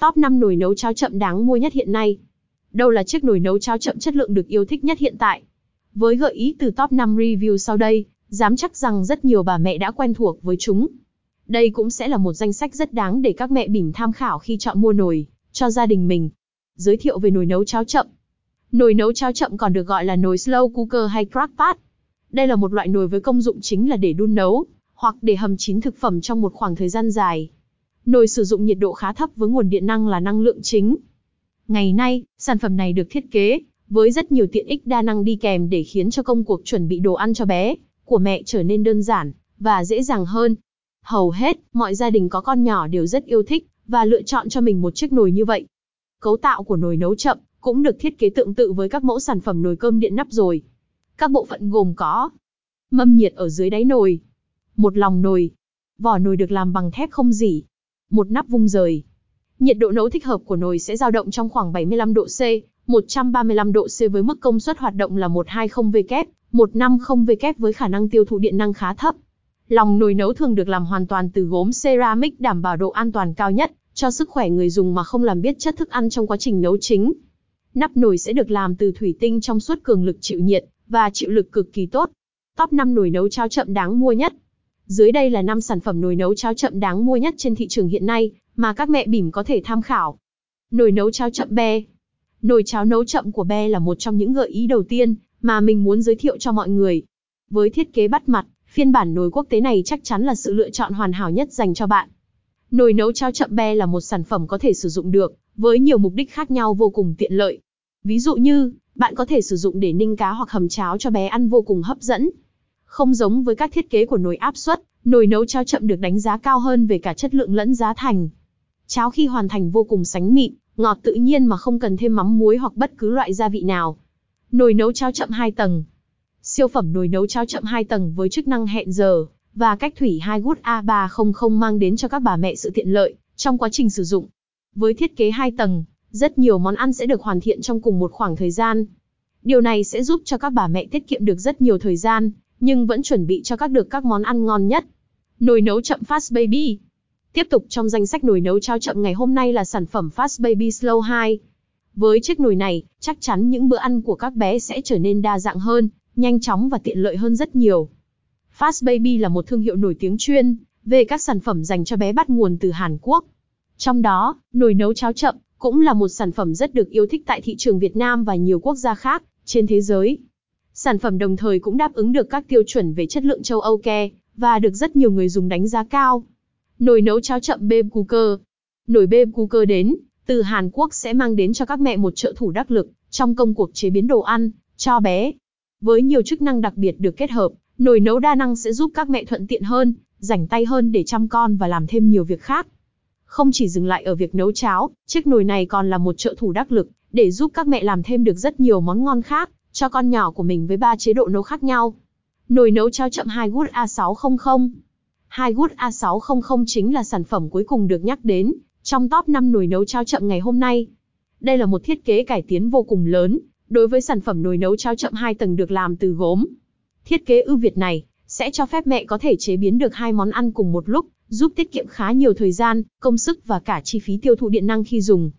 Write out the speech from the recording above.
Top 5 nồi nấu cháo chậm đáng mua nhất hiện nay. Đâu là chiếc nồi nấu cháo chậm chất lượng được yêu thích nhất hiện tại? Với gợi ý từ top 5 review sau đây, dám chắc rằng rất nhiều bà mẹ đã quen thuộc với chúng. Đây cũng sẽ là một danh sách rất đáng để các mẹ bỉm tham khảo khi chọn mua nồi cho gia đình mình. Giới thiệu về nồi nấu cháo chậm. Nồi nấu cháo chậm còn được gọi là nồi slow cooker hay crockpot. Đây là một loại nồi với công dụng chính là để đun nấu hoặc để hầm chín thực phẩm trong một khoảng thời gian dài. Nồi sử dụng nhiệt độ khá thấp với nguồn điện năng là năng lượng chính. Ngày nay, sản phẩm này được thiết kế với rất nhiều tiện ích đa năng đi kèm để khiến cho công cuộc chuẩn bị đồ ăn cho bé của mẹ trở nên đơn giản và dễ dàng hơn. Hầu hết, mọi gia đình có con nhỏ đều rất yêu thích và lựa chọn cho mình một chiếc nồi như vậy. Cấu tạo của nồi nấu chậm cũng được thiết kế tương tự với các mẫu sản phẩm nồi cơm điện nắp rồi. Các bộ phận gồm có mâm nhiệt ở dưới đáy nồi, một lòng nồi, vỏ nồi được làm bằng thép không dỉ, một nắp vung rời. Nhiệt độ nấu thích hợp của nồi sẽ dao động trong khoảng 75 độ C, 135 độ C với mức công suất hoạt động là 120W, 150W với khả năng tiêu thụ điện năng khá thấp. Lòng nồi nấu thường được làm hoàn toàn từ gốm ceramic đảm bảo độ an toàn cao nhất cho sức khỏe người dùng mà không làm biết chất thức ăn trong quá trình nấu chính. Nắp nồi sẽ được làm từ thủy tinh trong suốt cường lực chịu nhiệt và chịu lực cực kỳ tốt. Top 5 nồi nấu cháo chậm đáng mua nhất. Dưới đây là 5 sản phẩm nồi nấu cháo chậm đáng mua nhất trên thị trường hiện nay mà các mẹ bỉm có thể tham khảo. Nồi nấu cháo chậm Be. Nồi cháo nấu chậm của Be là một trong những gợi ý đầu tiên mà mình muốn giới thiệu cho mọi người. Với thiết kế bắt mặt, phiên bản nồi quốc tế này chắc chắn là sự lựa chọn hoàn hảo nhất dành cho bạn. Nồi nấu cháo chậm Be là một sản phẩm có thể sử dụng được với nhiều mục đích khác nhau vô cùng tiện lợi. Ví dụ như, bạn có thể sử dụng để ninh cá hoặc hầm cháo cho bé ăn vô cùng hấp dẫn. Không giống với các thiết kế của nồi áp suất, nồi nấu cháo chậm được đánh giá cao hơn về cả chất lượng lẫn giá thành. Cháo khi hoàn thành vô cùng sánh mịn, ngọt tự nhiên mà không cần thêm mắm muối hoặc bất cứ loại gia vị nào. Nồi nấu cháo chậm 2 tầng. Siêu phẩm nồi nấu cháo chậm 2 tầng với chức năng hẹn giờ và cách thủy 2 gút A300 mang đến cho các bà mẹ sự tiện lợi trong quá trình sử dụng. Với thiết kế 2 tầng, rất nhiều món ăn sẽ được hoàn thiện trong cùng một khoảng thời gian. Điều này sẽ giúp cho các bà mẹ tiết kiệm được rất nhiều thời gian, nhưng vẫn chuẩn bị cho các được các món ăn ngon nhất. Nồi nấu chậm Fast Baby Tiếp tục trong danh sách nồi nấu cháo chậm ngày hôm nay là sản phẩm Fast Baby Slow 2. Với chiếc nồi này, chắc chắn những bữa ăn của các bé sẽ trở nên đa dạng hơn, nhanh chóng và tiện lợi hơn rất nhiều. Fast Baby là một thương hiệu nổi tiếng chuyên về các sản phẩm dành cho bé bắt nguồn từ Hàn Quốc. Trong đó, nồi nấu cháo chậm cũng là một sản phẩm rất được yêu thích tại thị trường Việt Nam và nhiều quốc gia khác trên thế giới. Sản phẩm đồng thời cũng đáp ứng được các tiêu chuẩn về chất lượng châu Âu ke và được rất nhiều người dùng đánh giá cao. Nồi nấu cháo chậm bêm Cooker Nồi bêm Cooker đến từ Hàn Quốc sẽ mang đến cho các mẹ một trợ thủ đắc lực trong công cuộc chế biến đồ ăn cho bé. Với nhiều chức năng đặc biệt được kết hợp, nồi nấu đa năng sẽ giúp các mẹ thuận tiện hơn, rảnh tay hơn để chăm con và làm thêm nhiều việc khác. Không chỉ dừng lại ở việc nấu cháo, chiếc nồi này còn là một trợ thủ đắc lực để giúp các mẹ làm thêm được rất nhiều món ngon khác cho con nhỏ của mình với ba chế độ nấu khác nhau. Nồi nấu cháo chậm 2 gut A600 2 gut A600 chính là sản phẩm cuối cùng được nhắc đến trong top 5 nồi nấu cháo chậm ngày hôm nay. Đây là một thiết kế cải tiến vô cùng lớn đối với sản phẩm nồi nấu cháo chậm 2 tầng được làm từ gốm. Thiết kế ưu việt này sẽ cho phép mẹ có thể chế biến được hai món ăn cùng một lúc, giúp tiết kiệm khá nhiều thời gian, công sức và cả chi phí tiêu thụ điện năng khi dùng.